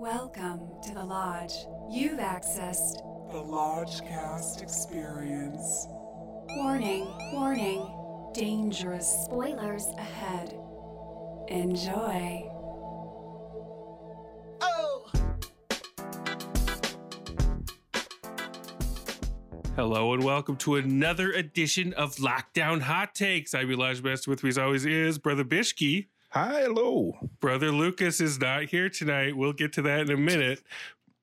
Welcome to the Lodge. You've accessed. The Lodgecast Experience. Warning, warning. Dangerous spoilers ahead. Enjoy. Oh! Hello and welcome to another edition of Lockdown Hot Takes. I'm your Lodge Master. With me, as always, is Brother Bishki. Hi, hello. Brother Lucas is not here tonight. We'll get to that in a minute.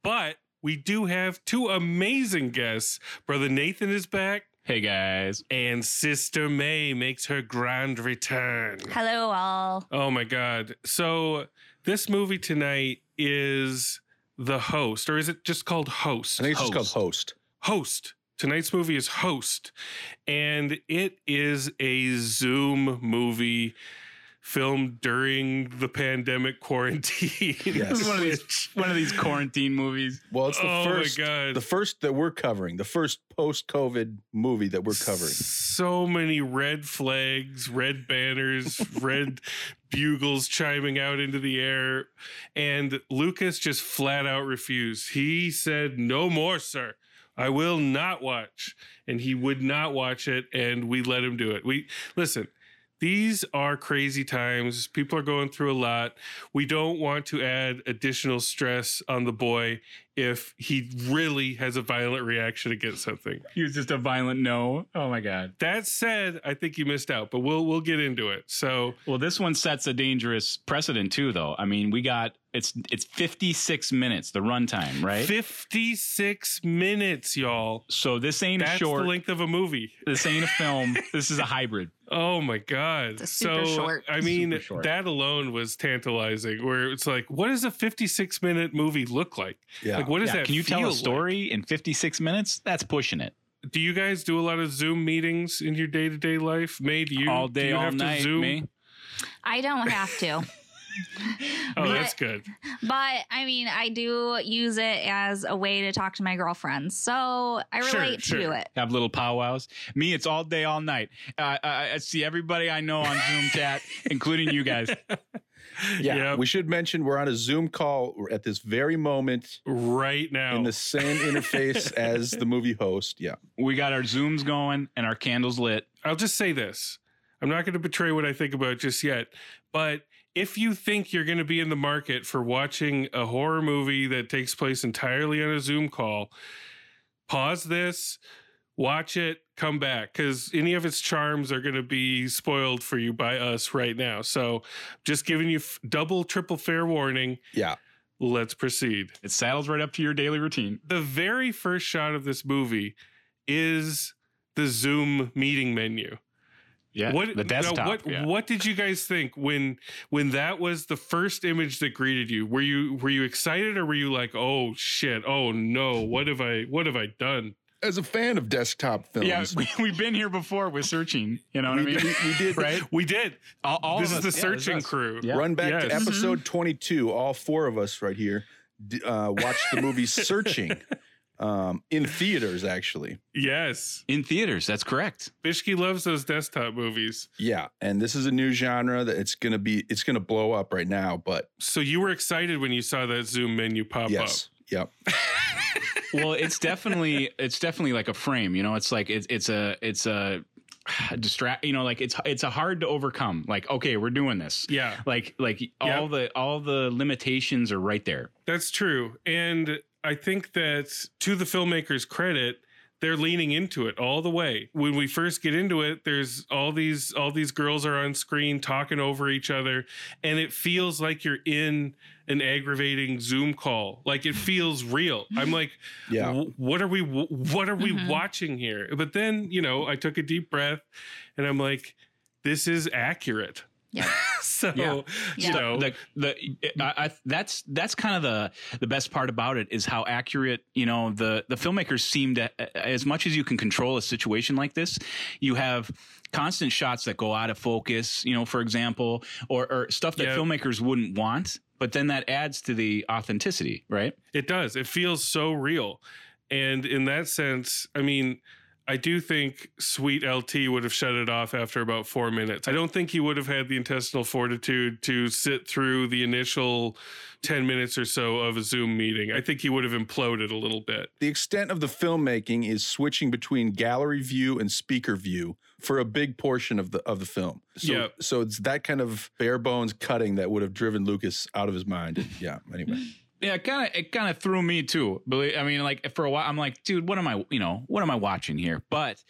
But we do have two amazing guests. Brother Nathan is back, Hey guys. and Sister May makes her grand return. Hello, all. Oh my God. So, this movie tonight is The Host, or is it just called Host? I think it's just called Host. Host. Tonight's movie is Host, and it is a Zoom movie filmed during the pandemic quarantine. Yes. This is one of these one of these quarantine movies. Well, it's the Oh my first, God. the first that we're covering, the first post-COVID movie that we're covering. So many red flags, red banners, red bugles chiming out into the air. And Lucas just flat out refused. He said, No more, sir. I will not watch. And he would not watch it. And we let him do it. We listen. These are crazy times. People are going through a lot. We don't want to add additional stress on the boy if he really has a violent reaction against something. He was just a violent no. Oh my god. That said, I think you missed out, but we'll we'll get into it. So Well, this one sets a dangerous precedent too, though. I mean, we got it's it's 56 minutes the runtime, right? 56 minutes, y'all. so this ain't That's a short. the length of a movie. This ain't a film. this is a hybrid. Oh my god. It's super so short. I mean Super short. that alone was tantalizing where it's like what does a 56 minute movie look like? Yeah. Like what does Yeah, that can you tell a story in 56 minutes? That's pushing it. Do you guys do a lot of Zoom meetings in your day-to-day life? May do you all do day, you all have night. to Zoom? Me. I don't have to, Oh, that's good. but I mean, I do use it as a way to talk to my girlfriends. So I Sure, relate sure. to it. Have little powwows. Me, it's all day, all night. Uh, I, I see everybody I know on Zoom chat, including you guys. Yeah, Yep. we should mention we're on a Zoom call at this very moment Right now. in the same interface as the movie host. Yeah, We got our Zooms going and our candles lit. I'll just say this. I'm not going to betray what I think about just yet, but if you think you're going to be in the market for watching a horror movie that takes place entirely on a Zoom call, pause this, watch it, come back because any of its charms are going to be spoiled for you by us right now. So, just giving you f- double, triple fair warning. yeah. Let's proceed. It saddles right up to your daily routine. The very first shot of this movie is the Zoom meeting menu. Yeah, What the desktop. now, what yeah. what did you guys think when when that was the first image that greeted you? Were you were you excited or were you like, "Oh shit. Oh no. What have I what have I done?" As a fan of desktop films, Yeah, we, we've been here before with searching. You know what I mean? we, we did right? We did. All, all this of is the us- yeah, searching us. crew. Yeah. run back to Yes. episode 22. All four of us right here d- uh, watched the movie Searching um, in theaters, actually. Yes. In theaters, that's correct. Bishki loves those desktop movies. Yeah, and this is a new genre that it's gonna be. It's gonna blow up right now. But So you were excited when you saw that Zoom menu pop up. yes, yep. well, it's definitely it's definitely like a frame. You know, it's like it's it's a it's a distract. You know, like it's it's a hard to overcome. Like, okay, we're doing this. Yeah. Like like all the all the limitations are right there. That's true. And I think that to the filmmaker's credit, they're leaning into it all the way. When we first get into it, there's all these all these girls are on screen talking over each other and it feels like you're in an aggravating Zoom call. Like it feels real. I'm like, Yeah. What are we what are we mm-hmm. watching here? But then, you know, I took a deep breath and I'm like, this is accurate. Yeah. So, Yeah. you know, the the I, I, that's that's kind of the the best part about it is how accurate you know the the filmmakers seem to as much as you can control a situation like this you have constant shots that go out of focus you know for example or, or stuff that Yeah. filmmakers wouldn't want but then that adds to the authenticity right It does. It feels so real. And in that sense, I mean, I do think Sweet LT would have shut it off after about four minutes. I don't think he would have had the intestinal fortitude to sit through the initial 10 minutes or so of a Zoom meeting. I think he would have imploded a little bit. The extent of the filmmaking is switching between gallery view and speaker view for a big portion of the of the film. So, Yep. so it's that kind of bare bones cutting that would have driven Lucas out of his mind. And, yeah. Anyway, Yeah, kind of. It kind of threw me too. Believe, I mean, like for a while, I'm like, dude, what am I? You know, what am I watching here? But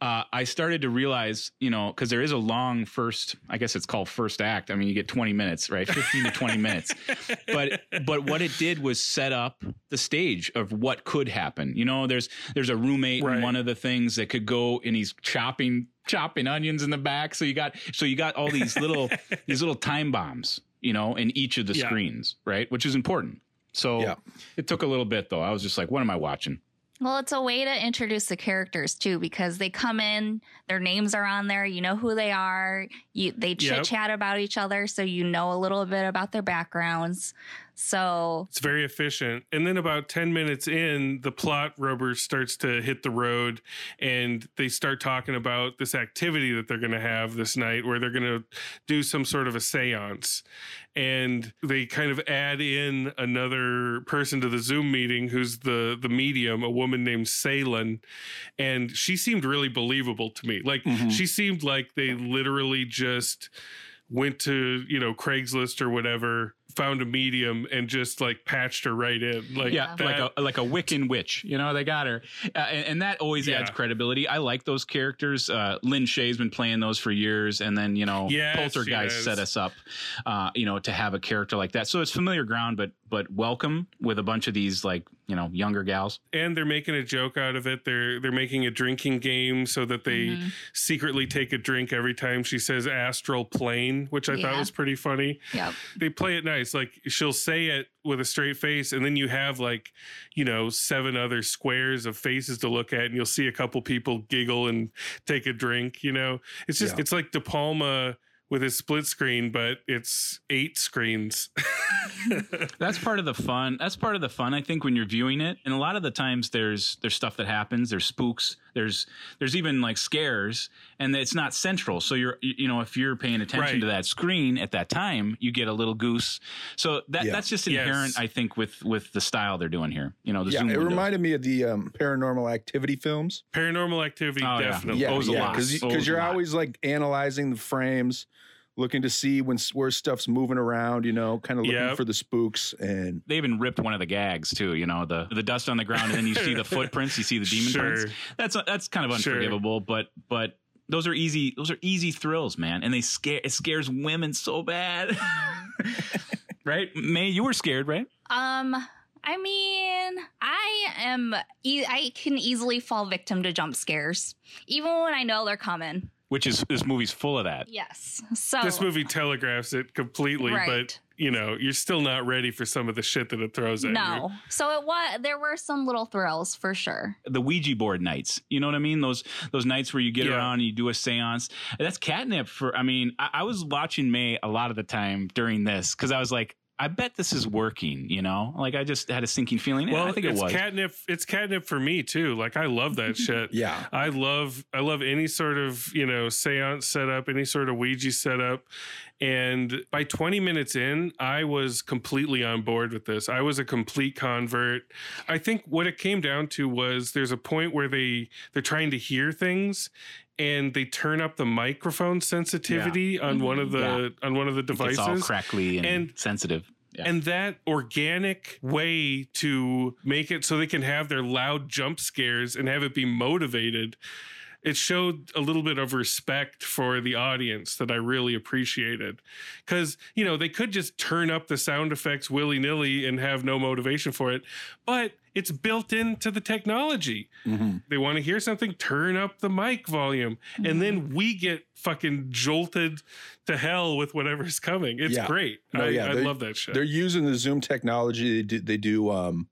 uh, I started to realize, you know, because there is a long first. I guess it's called first act. I mean, you get 20 minutes, right? 15 to 20 minutes. But but what it did was set up the stage of what could happen. You know, there's there's a roommate Right. in one of the things that could go and he's chopping chopping onions in the back. So you got so you got all these little these little time bombs, you know, in each of the Yeah. screens, right? Which is important. So Yeah. it took a little bit though. I was just like, what am I watching? Well, it's a way to introduce the characters too, because they come in, their names are on there, you know who they are, you they chit Yep. chat about each other, so you know a little bit about their backgrounds. So It's very efficient. And then about 10 minutes in, the plot rubber starts to hit the road and they start talking about this activity that they're going to have this night where they're going to do some sort of a seance. And they kind of add in another person to the Zoom meeting who's the the medium, a woman named Seylan, and she seemed really believable to me. Like Mhm. she seemed like they literally just went to, you know, Craigslist or whatever, found a medium and just like patched her right in. Like Yeah, that, like a like a Wiccan witch. You know, they got her, uh, and, and that always Yeah. adds credibility. I like those characters. Uh, Lin Shaye's been playing those for years, and then you know, Yes, Poltergeist yes. set us up, uh, you know, to have a character like that. So it's familiar ground, but but welcome with a bunch of these like you know younger gals. and they're making a joke out of it. They're they're making a drinking game so that they Mhm. secretly take a drink every time she says astral plane, which I thought was pretty funny. yep. They play it nice. Like she'll say it with a straight face and then you have like, you know, seven other squares of faces to look at and you'll see a couple people giggle and take a drink, you know. It's just Yeah. it's like De Palma with his split screen, but it's eight screens. That's part of the fun. That's part of the fun, I think, when you're viewing it. And a lot of the times, there's there's stuff that happens. There's spooks. There's there's even like scares, and it's not central. So you're you know if you're paying attention Right. to that screen at that time, you get a little goose. So that Yeah. that's just Yes. inherent, I think, with with the style they're doing here. You know, the yeah, zoom it window. reminded me of the um, paranormal activity films. Paranormal activity, Oh, definitely. Yeah, Owes yeah, because Owes you're lot. always like analyzing the frames, looking to see when where stuff's moving around. You know, kind of looking Yep. for the spooks and they even ripped one of the gags too. You know, the the dust on the ground, and then you see the footprints. You see the demon Sure. prints. That's that's kind of Sure. unforgivable, but but. Those are easy. Those are easy thrills, man, and they scare. It scares women so bad, right? May you were scared, right? Um, I mean, I am. E- I can easily fall victim to jump scares, even when I know they're coming. Which is this movie's full of that. Yes. So This movie telegraphs it completely, Right. but you know, you're still not ready for some of the shit that it throws at you. No. So it was. There were some little thrills for sure. The Ouija board nights, you know what I mean? Those those nights where you get Yeah. around and you do a séance. That's catnip for. I mean, I, I was watching May a lot of the time during this because I was like, I bet this is working. You know, like I just had a sinking feeling. Well, I think it it's was. catnip. It's catnip for me too. Like I love that shit. yeah, I love I love any sort of, you know, seance setup, any sort of Ouija setup. And by 20 minutes in, I was completely on board with this. I was a complete convert. I think what it came down to was there's a point where they they're trying to hear things and they turn up the microphone sensitivity on one of mm-hmm. the Yeah. on one of the devices. It's all crackly and, And- sensitive. Yeah. And that organic way to make it so they can have their loud jump scares and have it be motivated, it showed a little bit of respect for the audience that I really appreciated. Because, you know, they could just turn up the sound effects willy nilly and have no motivation for it, but it's built into the technology. Mhm. They want to hear something, turn up the mic volume. And then we get fucking jolted to hell with whatever's coming. It's Yeah. great. No, I, yeah, I love that shit. they're using the Zoom technology. They do, they do um,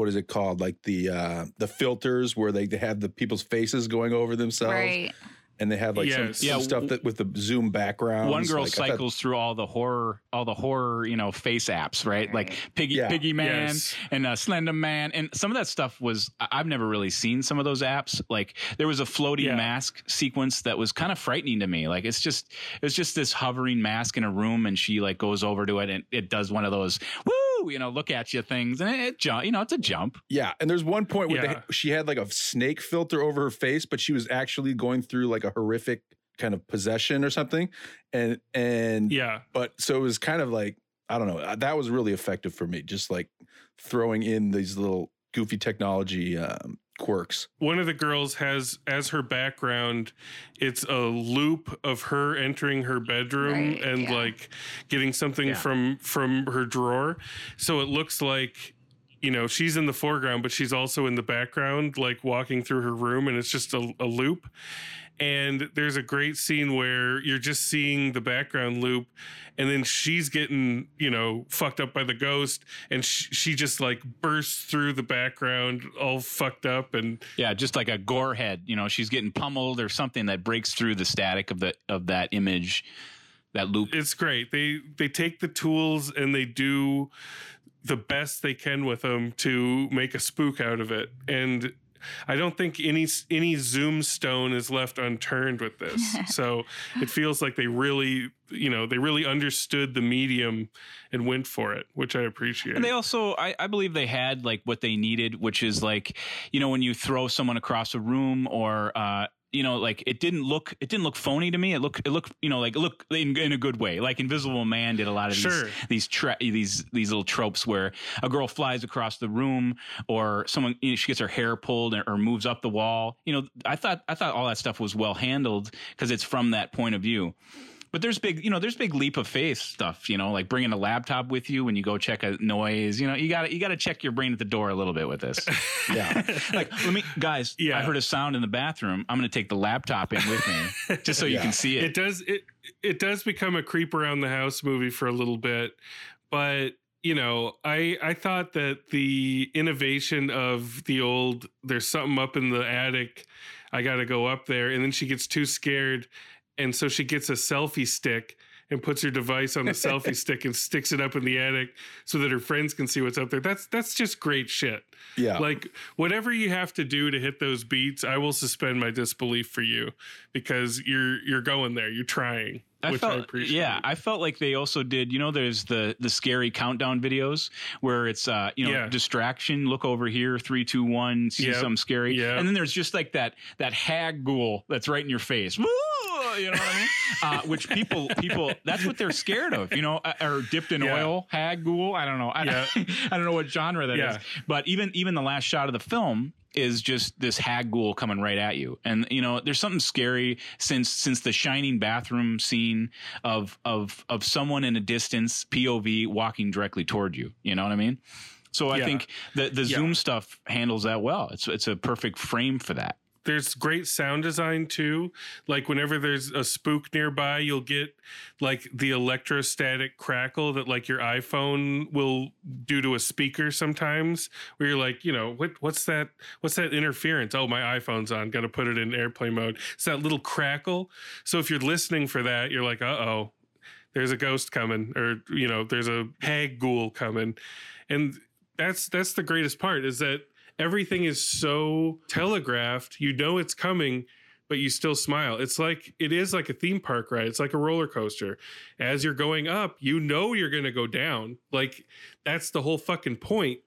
what is it called? Like the uh, the filters where they, they have the people's faces going over themselves. Right. and they have like some, Yes. some Yeah, stuff that with the zoom background. One girl like, I thought- cycles through all the horror, all the horror, you know, face apps, right? Like Piggy, Yeah. Piggy Man Yes. and uh, Slender Man, and some of that stuff was I- I've never really seen some of those apps. Like there was a floating Yeah. mask sequence that was kind of frightening to me. Like it's just it's just this hovering mask in a room, and she like goes over to it and it does one of those woo, you know, look at you things, and it, it jump, you know, it's a jump. Yeah, and there's one point where Yeah. they, she had like a snake filter over her face, but she was actually going through like a horrific kind of possession or something, and and Yeah. but so it was kind of like I don't know. uh, That was really effective for me, just like throwing in these little goofy technology um, quirks. One of the girls has as her background, it's a loop of her entering her bedroom Right, and yeah. like getting something Yeah. from from her drawer. So it looks like you know she's in the foreground, but she's also in the background, like walking through her room, and it's just a, a loop. And there's a great scene where you're just seeing the background loop, and then she's getting, you know, fucked up by the ghost, and sh- she just like bursts through the background, all fucked up, and Yeah, just like a gore head. You know, she's getting pummeled or something that breaks through the static of the of that image, that loop. it's great. They they take the tools and they do the best they can with them to make a spook out of it. And I don't think any any zoom stone is left unturned with this. so it feels like they really, you know, they really understood the medium and went for it, which I appreciate. And they also, I, I believe they had like what they needed, which is like, you know, when you throw someone across a room or, uh, you know, like it didn't look, it didn't look phony to me. It looked, it looked, you know, like it looked in, in a good way. Like Invisible Man did a lot of Sure. these, these, tra- these, these little tropes where a girl flies across the room or someone, you know, she gets her hair pulled or, or moves up the wall. You know, I thought, I thought all that stuff was well handled because it's from that point of view. But there's big, you know, there's big leap of faith stuff, you know, like bringing a laptop with you when you go check a noise. You know, you got to you got to check your brain at the door a little bit with this. Yeah, like, let me, guys. Yeah. I heard a sound in the bathroom. I'm going to take the laptop in with me just so you can see it it. does it it does become a creep around the house movie for a little bit but you know i i thought that the innovation of the old there's something up in the attic i gotta go up there and then she gets too scared and so she gets a selfie stick and puts her device on the selfie stick and sticks it up in the attic so that her friends can see what's up there that's that's just great shit yeah. like whatever you have to do to hit those beats i will suspend my disbelief for you because you're you're going there you're trying I which i felt, appreciate yeah, I felt like they also did. You know, there's the the scary countdown videos where it's uh, you know, Yeah. distraction. Look over here, three, two, one. See Yep. something scary, Yep. and then there's just like that that hag ghoul that's right in your face. Woo! You know what I mean? Uh, which people people that's what they're scared of. You know, uh, or dipped in Yeah. oil hag ghoul. I don't know. I, Yeah. I don't know what genre that is. Yeah. But even even the last shot of the film is just this hag ghoul coming right at you and you know there's something scary since since the shining bathroom scene of of of someone in a distance pov walking directly toward you you know what i mean so i Yeah. think the the Yeah. zoom stuff handles that well it's it's a perfect frame for that there's great sound design too. Like whenever there's a spook nearby you'll get like the electrostatic crackle that like your iphone will do to a speaker sometimes where you're like you know what what's that what's that interference? Oh my iphone's on gotta put it in airplane mode. It's that little crackle. So if you're listening for that you're like uh-oh there's a ghost coming or you know there's a hag ghoul coming. And that's that's the greatest part is that everything is so telegraphed. You know it's coming but you still smile. It's like it is like a theme park ride. It's like a roller coaster. As you're going up you know you're going to go down. Like that's the whole fucking point.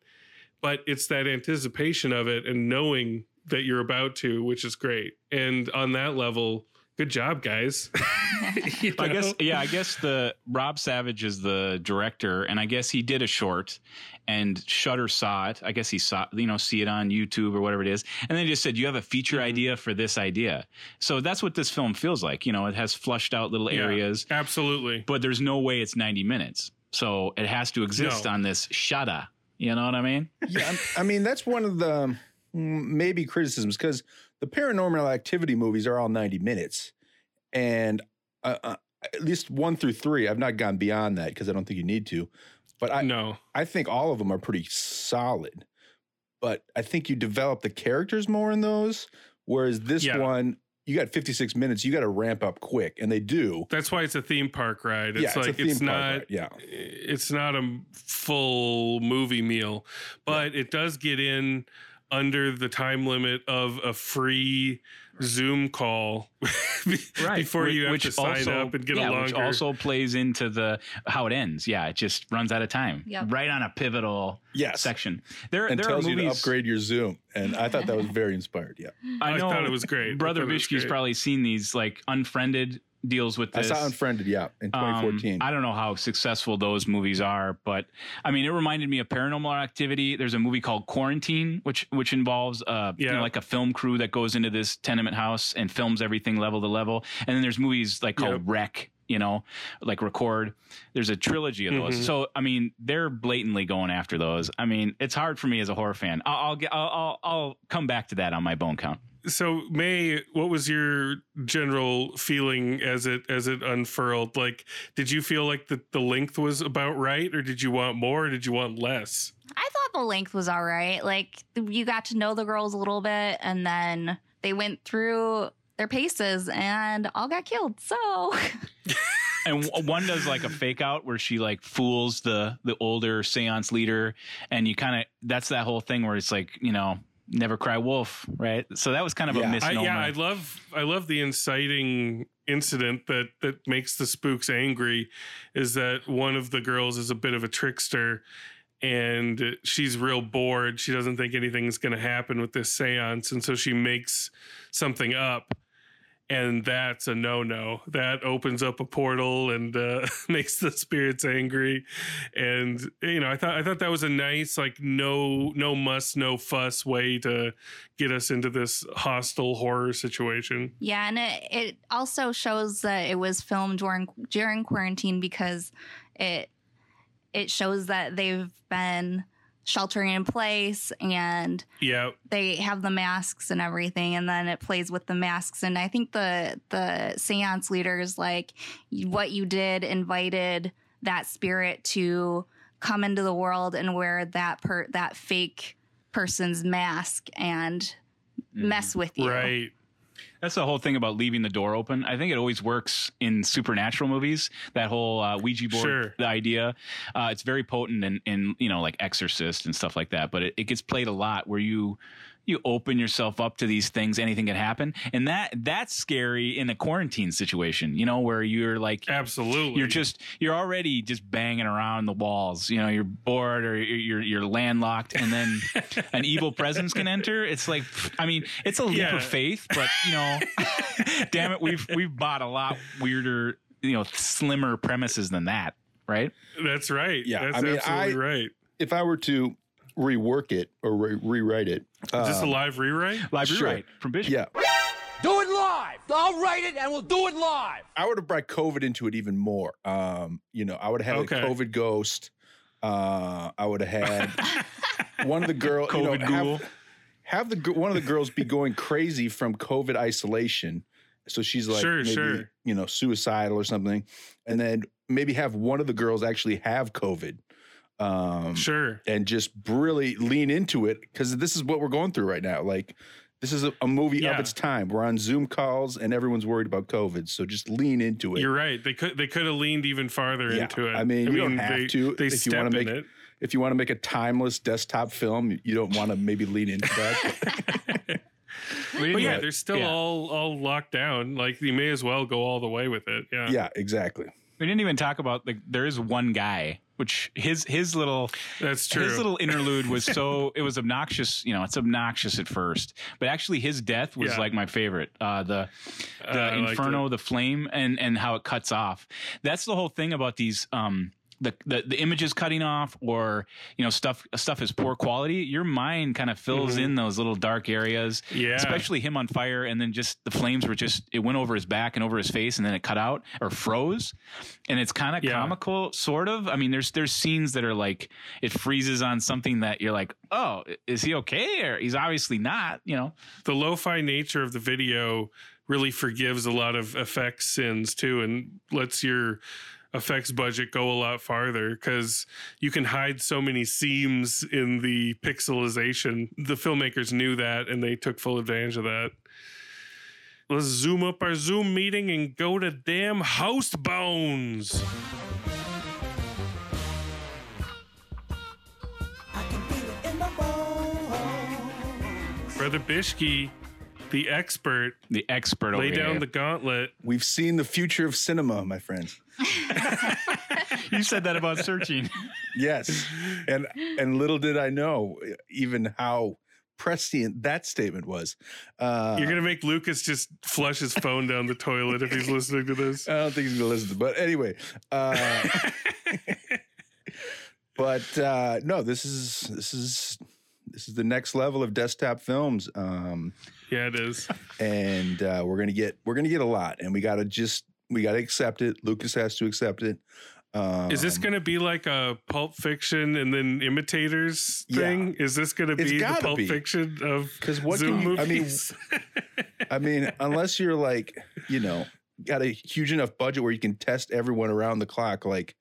But it's that anticipation of it and knowing that you're about to which is great. And on that level good job guys You I guess yeah, I guess the Rob Savage is the director, and I guess he did a short, and Shudder saw it. I guess he saw you know see it on YouTube or whatever it is, and they just said you have a feature Mm-hmm. idea for this idea. So that's what this film feels like. You know, it has flushed out little Yeah, areas, absolutely but there's no way it's 90 minutes. So it has to exist No. on this Shudder. You know what I mean? yeah, I'm- mean that's one of the mm, maybe criticisms because the paranormal activity movies are all 90 minutes, and uh, uh, at least one through three, I've not gone beyond that because I don't think you need to. But I, no I think all of them are pretty solid. But I think you develop the characters more in those, whereas this Yeah. one, you got 56 minutes. You got to ramp up quick, and they do. That's why it's a theme park ride. yeah, It's like a theme it's park not ride, Yeah, it's not a full movie meal, but it does get in under the time limit of a free Zoom call before you have to sign up and get yeah, a which also plays into the how it ends. Yeah, it just runs out of time. Yep. Right on a pivotal yes, section. There, and there are tells you to movies. upgrade your Zoom, and I thought that was very inspired. Yeah, I I know thought it was great. Brother thought it Bishki's probably seen these like unfriended deals with I saw Unfriended. Yeah, in Um, 2014. I don't know how successful those movies are, but I mean, it reminded me of Paranormal Activity. There's a movie called Quarantine, which which involves uh, you know, like a film crew that goes into this tenement house and films everything level to level. And then there's movies like called Yep. REC, you know, like Record. There's a trilogy of those. Mhm. So I mean, they're blatantly going after those. I mean, it's hard for me as a horror fan. I'll I'll, get, I'll, I'll I'll come back to that on my bone count. so may what was your general feeling as it as it unfurled like did you feel like the, the length was about right or did you want more or did you want less I thought the length was all right. Like you got to know the girls a little bit, and then they went through their paces, and all got killed. So and one does like a fake out where she like fools the the older seance leader and you kind of that's that whole thing where it's like you know never cry wolf right so that was kind of a Yeah. a I- I, misnomer yeah i love i love the inciting incident that that makes the spooks angry is that one of the girls is a bit of a trickster and she's real bored. She doesn't think anything's going to happen with this seance and so she makes something up and that's a no-no. That opens up a portal and uh, makes the spirits angry and you know i thought i thought that was a nice like no no muss no fuss way to get us into this hostile horror situation. Yeah, and it, it also shows that it was filmed during during quarantine because it it shows that they've been sheltering in place and yeah. they have the masks and everything and then it plays with the masks. And i think the the seance leaders like what you did invited that spirit to come into the world and wear that per that fake person's mask and mess mm. with you. Right that's the whole thing about leaving the door open i think it always works in supernatural movies that whole uh, ouija board Sure. the idea uh, it's very potent in, in you know like exorcist and stuff like that but it, it gets played a lot where you you open yourself up to these things anything can happen. And that that's scary in a quarantine situation you know where you're like absolutely. you're just you're already just banging around the walls you know you're bored or you're you're landlocked and then an evil presence can enter. It's like i mean it's a leap Yeah. of faith but you know damn it we've we've bought a lot weirder you know slimmer premises than that right? That's right. Yeah, that's I mean, absolutely I- right. if I were to rework it or re- rewrite it, is this a um, live rewrite live Sure. rewrite from bishop yeah, Do it live. I'll write it and we'll do it live. I would have brought COVID into it even more. Um, you know, I would have had Okay. a COVID ghost. Uh, I would have had one of the girl, you know, COVID ghoul. have, have the one of the girls be going crazy from COVID isolation. So she's like, Sure, maybe, sure. you know, suicidal or something, and then maybe have one of the girls actually have COVID. Um, sure and just really lean into it because this is what we're going through right now. Like, this is a, a movie Yeah. of its time. We're on Zoom calls and everyone's worried about COVID. So just lean into it. you're right they could they could have leaned even farther Yeah, into it I mean, you don't have they, to they if you step wanna in make- it if you want to make a timeless desktop film, you don't want to maybe lean into that. But yeah, Right. they're still Yeah. all all locked down. Like you may as well go all the way with it. Yeah. yeah, exactly. we didn't even talk about like there is one guy which his his little That's true. His little interlude was so it was obnoxious. You know, it's obnoxious at first, but actually his death was Yeah. like my favorite. Uh, the the liked inferno, the flame, and and how it cuts off. That's the whole thing about these. Um, the, the the images cutting off or you know stuff stuff is poor quality your mind kind of fills Mhm. in those little dark areas Yeah. especially him on fire and then just the flames were just it went over his back and over his face and then it cut out or froze and it's kind of Yeah. comical sort of i mean there's there's scenes that are like it freezes on something that you're like oh is he okay or he's obviously not you know the lo-fi nature of the video really forgives a lot of effects sins too and lets your effects budget go a lot farther because you can hide so many seams in the pixelization. The filmmakers knew that and they took full advantage of that. Let's zoom up our Zoom meeting and go to damn House Bones. Brother Bishki, the expert, The expert lay over down here. the gauntlet. We've seen the future of cinema, my friends. you said that about searching. Yes, and and little did I know even how prescient that statement was. Uh, You're gonna make Lucas just flush his phone down the toilet if he's listening to this. I don't think he's gonna listen to. But anyway, uh, but uh, no, this is this is this is the next level of desktop films, um, yeah, it is. and uh, we're gonna get we're gonna get a lot, and we gotta just we gotta accept it. Lucas has to accept it. Um, Is this going to be like a Pulp Fiction and then imitators thing? Is this going to be the Pulp be. Fiction of 'Cause what Zoom can you- I mean, movies? I mean, unless you're like, you know, got a huge enough budget where you can test everyone around the clock, like,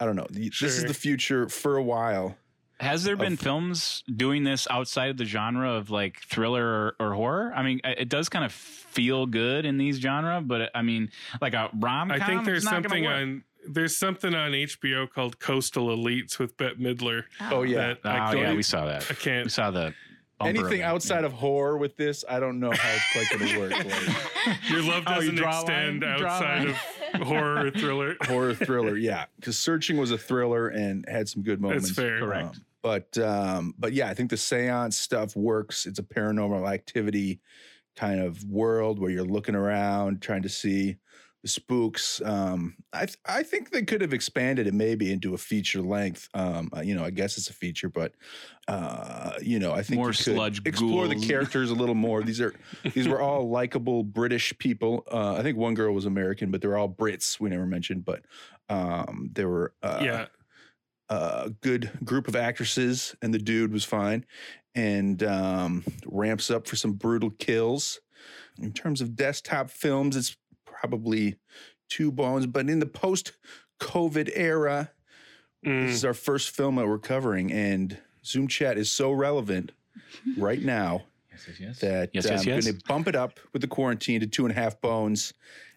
I don't know. the- This is the future for a while. Has there been Of- films doing this outside of the genre of like thriller or, or horror? I mean, it does kind of feel good in these genre, but I mean, like a rom. I think there's something on there's something on HBO called Coastal Elites with Bette Midler. Oh, yeah. that Oh I yeah, we saw that. I can't. saw that. bumper of Anything it. outside of horror with this, I don't know how it's quite going to work. Like, Your love Oh, doesn't draw a extend line? You draw a outside of horror thriller. horror thriller, yeah, because Searching was a thriller and had some good moments. That's fair. Correct. Um, but um, but yeah, I think the seance stuff works. It's a paranormal activity kind of world where you're looking around trying to see the spooks. Um, I th- I think they could have expanded it maybe into a feature length. Um, uh, you know, I guess it's a feature, but uh, you know, I think More sludge explore the characters a little more. These are these were all likable British people. Uh, I think one girl was American, but they're all Brits. We never mentioned, but um, they were uh, yeah. A good group of actresses, and the dude was fine, and um, ramps up for some brutal kills. In terms of desktop films, it's probably two bones, but in the post-COVID era, Mm. this is our first film that we're covering, and Zoom chat is so relevant right now Yes, yes, yes. that Yes, yes, I'm yes. going to bump it up with the quarantine to two and a half bones.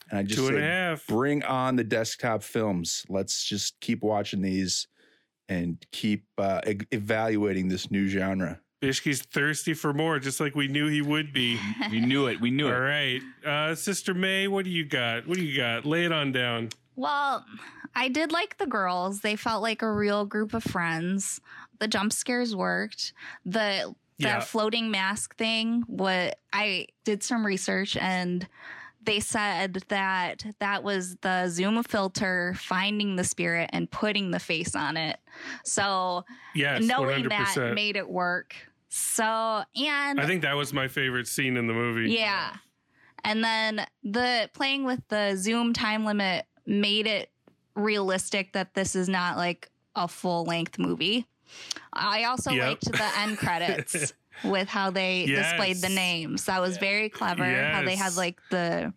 And I just Two and say, a half. bring on the desktop films. Let's just keep watching these and keep uh, e- evaluating this new genre. Bishki's thirsty for more, just like we knew he would be. we knew it. We knew All it. All right, Uh, Sister May, what do you got? What do you got? Lay it on down. Well, I did like the girls. They felt like a real group of friends. The jump scares worked. The Yeah. floating mask thing, what I did some research and they said that that was the Zoom filter finding the spirit and putting the face on it. So Yes, knowing 100%. that made it work. So and I think that was my favorite scene in the movie. yeah. And then the playing with the Zoom time limit made it realistic that this is not like a full length movie. I also Yep. liked the end credits with how they displayed the names. That was very clever. How they had like the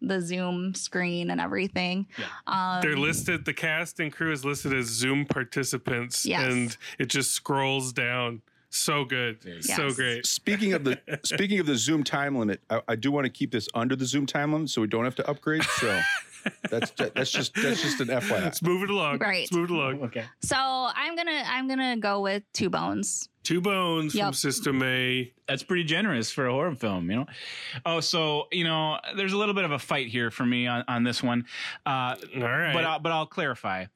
the Zoom screen and everything. Um, They're listed, the cast and crew is listed as Zoom participants, Yes. and it just scrolls down. So good. So great. Speaking of the speaking of the Zoom time limit, I, I do want to keep this under the Zoom time limit so we don't have to upgrade. So that's that's just that's just an FYI. Let's move it along. Right. Let's move it along. Okay. so I'm gonna I'm gonna go with two bones. Two bones from Yep. Sister May. That's pretty generous for a horror film, you know. Oh, so you know, there's a little bit of a fight here for me on, on this one. Uh, All right. but I'll, but I'll clarify.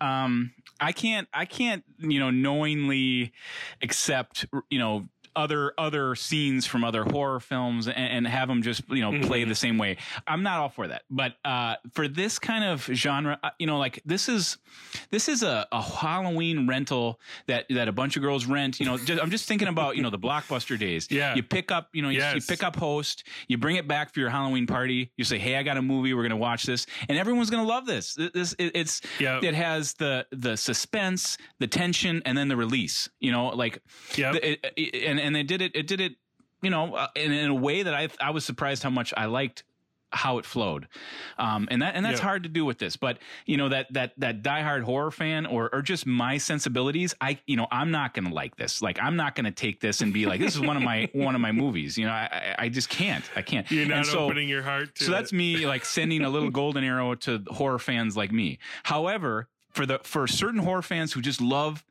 Um, I can't I can't you know knowingly accept you know other other scenes from other horror films and, and have them just you know play Mhm. the same way. I'm not all for that. But uh, for this kind of genre, uh, you know, like this is this is a, a Halloween rental that that a bunch of girls rent. You know, just, I'm just thinking about you know the blockbuster days. Yeah. you pick up you know you, you pick up host, you bring it back for your Halloween party. You say, hey, I got a movie. We're gonna watch this, and everyone's gonna love this. This it, it's Yep. it has the the suspense, the tension, and then the release. You know, like Yep. the- it, it- and and they did it. It did it. You know, uh, in, in a way that I I was surprised how much I liked how it flowed, um, and that and that's Yeah. hard to do with this. But you know that that that diehard horror fan or or just my sensibilities, I you know I'm not going to like this. Like I'm not going to take this and be like this is one of my one of my movies. You know I I, just can't. I can't. You're not so- opening your heart to so that's me like sending a little golden arrow to horror fans like me. However, for the for certain horror fans who just love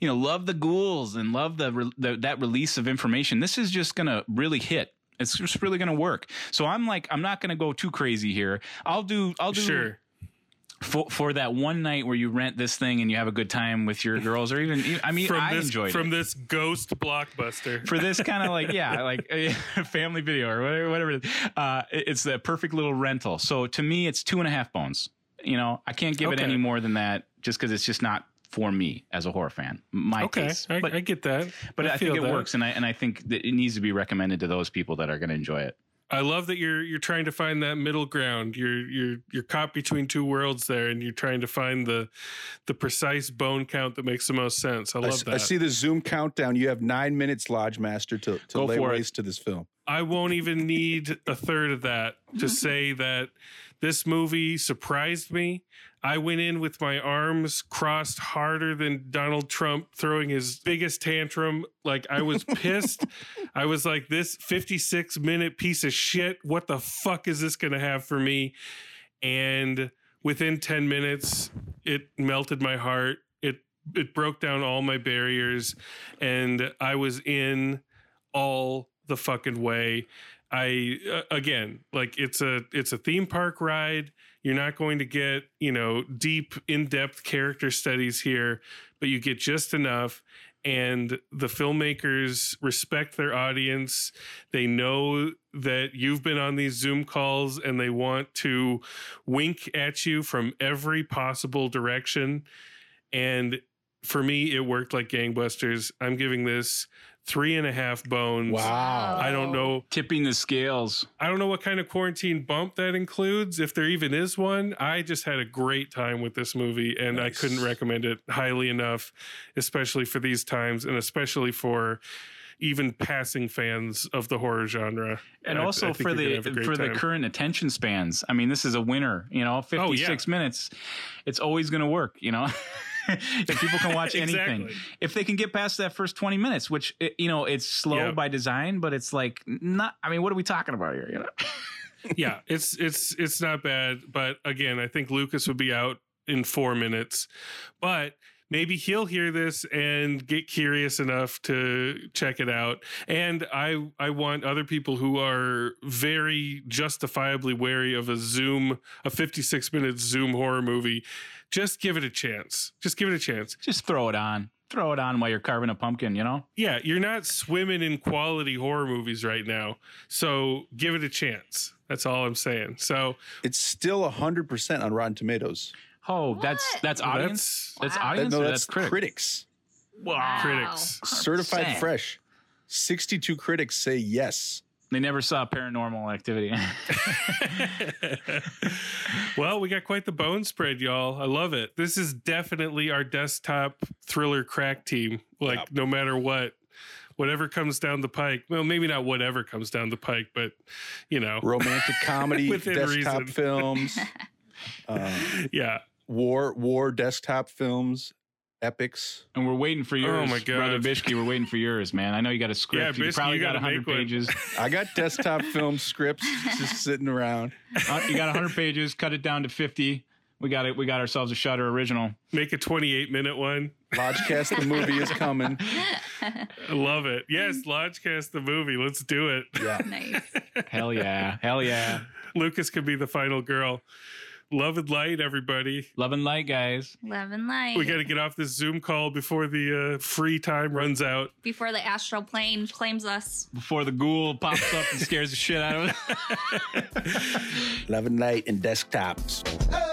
you know love the ghouls and love the, the that release of information, this is just going to really hit. It's just really going to work. So I'm like I'm not going to go too crazy here. I'll do I'll do Sure. for for that one night where you rent this thing and you have a good time with your girls or even I mean From I this enjoyed from it this ghost blockbuster. for this kind of like yeah like a family video or whatever whatever it is. Uh, it's the perfect little rental so to me it's two and a half bones you know i can't give it any more than that just because it's just not for me as a horror fan my okay, taste I, but I get that. but I, think feel it that. works and i and i think that it needs to be recommended to those people that are going to enjoy it I love that you're you're trying to find that middle ground. You're you're you're caught between two worlds there, and you're trying to find the the precise bone count that makes the most sense. I I, love s- that. I see the Zoom countdown. You have nine minutes, Lodge Master, to, to Go lay waste to this film. I won't even need a third of that to say that this movie surprised me. I went in with my arms crossed harder than Donald Trump throwing his biggest tantrum. Like I was pissed. I was like, this 56 minute piece of shit. What the fuck is this going to have for me? And within 10 minutes, it melted my heart. It it broke down all my barriers and I was in all the fucking way. I uh, again, like it's a it's a theme park ride. You're not going to get, you know, deep in-depth character studies here, but you get just enough and the filmmakers respect their audience. They know that you've been on these Zoom calls and they want to wink at you from every possible direction. And for me, it worked like gangbusters. I'm giving this three and a half bones. Wow. I don't know. tipping the scales I don't know what kind of quarantine bump that includes, if there even is one. I just had a great time with this movie, and I couldn't recommend it highly enough, especially for these times, and especially for even passing fans of the horror genre. and I- I also think for the have a great for the time. Oh, current attention spans i mean this is a winner you know 56 minutes it's always going to work you know if people can watch anything Exactly. if they can get past that first 20 minutes which you know it's slow Yeah. by design but it's like not i mean what are we talking about here you know yeah, it's it's it's not bad, but again, I think Lucas would be out in four minutes, but maybe he'll hear this and get curious enough to check it out. And I I want other people who are very justifiably wary of a Zoom a 56 minute Zoom horror movie, just give it a chance. Just give it a chance. just throw it on throw it on while you're carving a pumpkin you know Yeah, you're not swimming in quality horror movies right now, so give it a chance. That's all I'm saying. So It's still 100% on Rotten Tomatoes. oh that's What? that's audience that's, Wow. audience no, or that's, that's critics critics. wow critics. Certified 100%. fresh. 62 critics say yes. They never saw paranormal activity well, we got quite the bone spread, y'all. I love it. This is definitely our desktop thriller crack team. Like, Yep. no matter what, whatever comes down the pike. Well, maybe not whatever comes down the pike, but you know, Romantic comedy, Within desktop reason. films, uh, yeah. war war desktop films, epics. And we're waiting for yours. Oh my God. Brother Bishki, we're waiting for yours, man. I know you got a script. Yeah, you Bishki, probably you got gotta 100 pages. I got desktop film scripts just sitting around. Uh, you got 100 pages, cut it down to 50. We got it. We got ourselves a Shudder original. Make a 28 minute one. Lodgecast the movie is coming. I love it. Yes, Lodgecast the movie. Let's do it. Yeah. Nice. Hell yeah. Hell yeah. Lucas could be the final girl. Love and light, everybody. Love and light, guys. Love and light. We got to get off this Zoom call before the uh, free time runs out. Before the astral plane claims us. Before the ghoul pops up and scares the shit out of us. Love and light and desktops. Hey!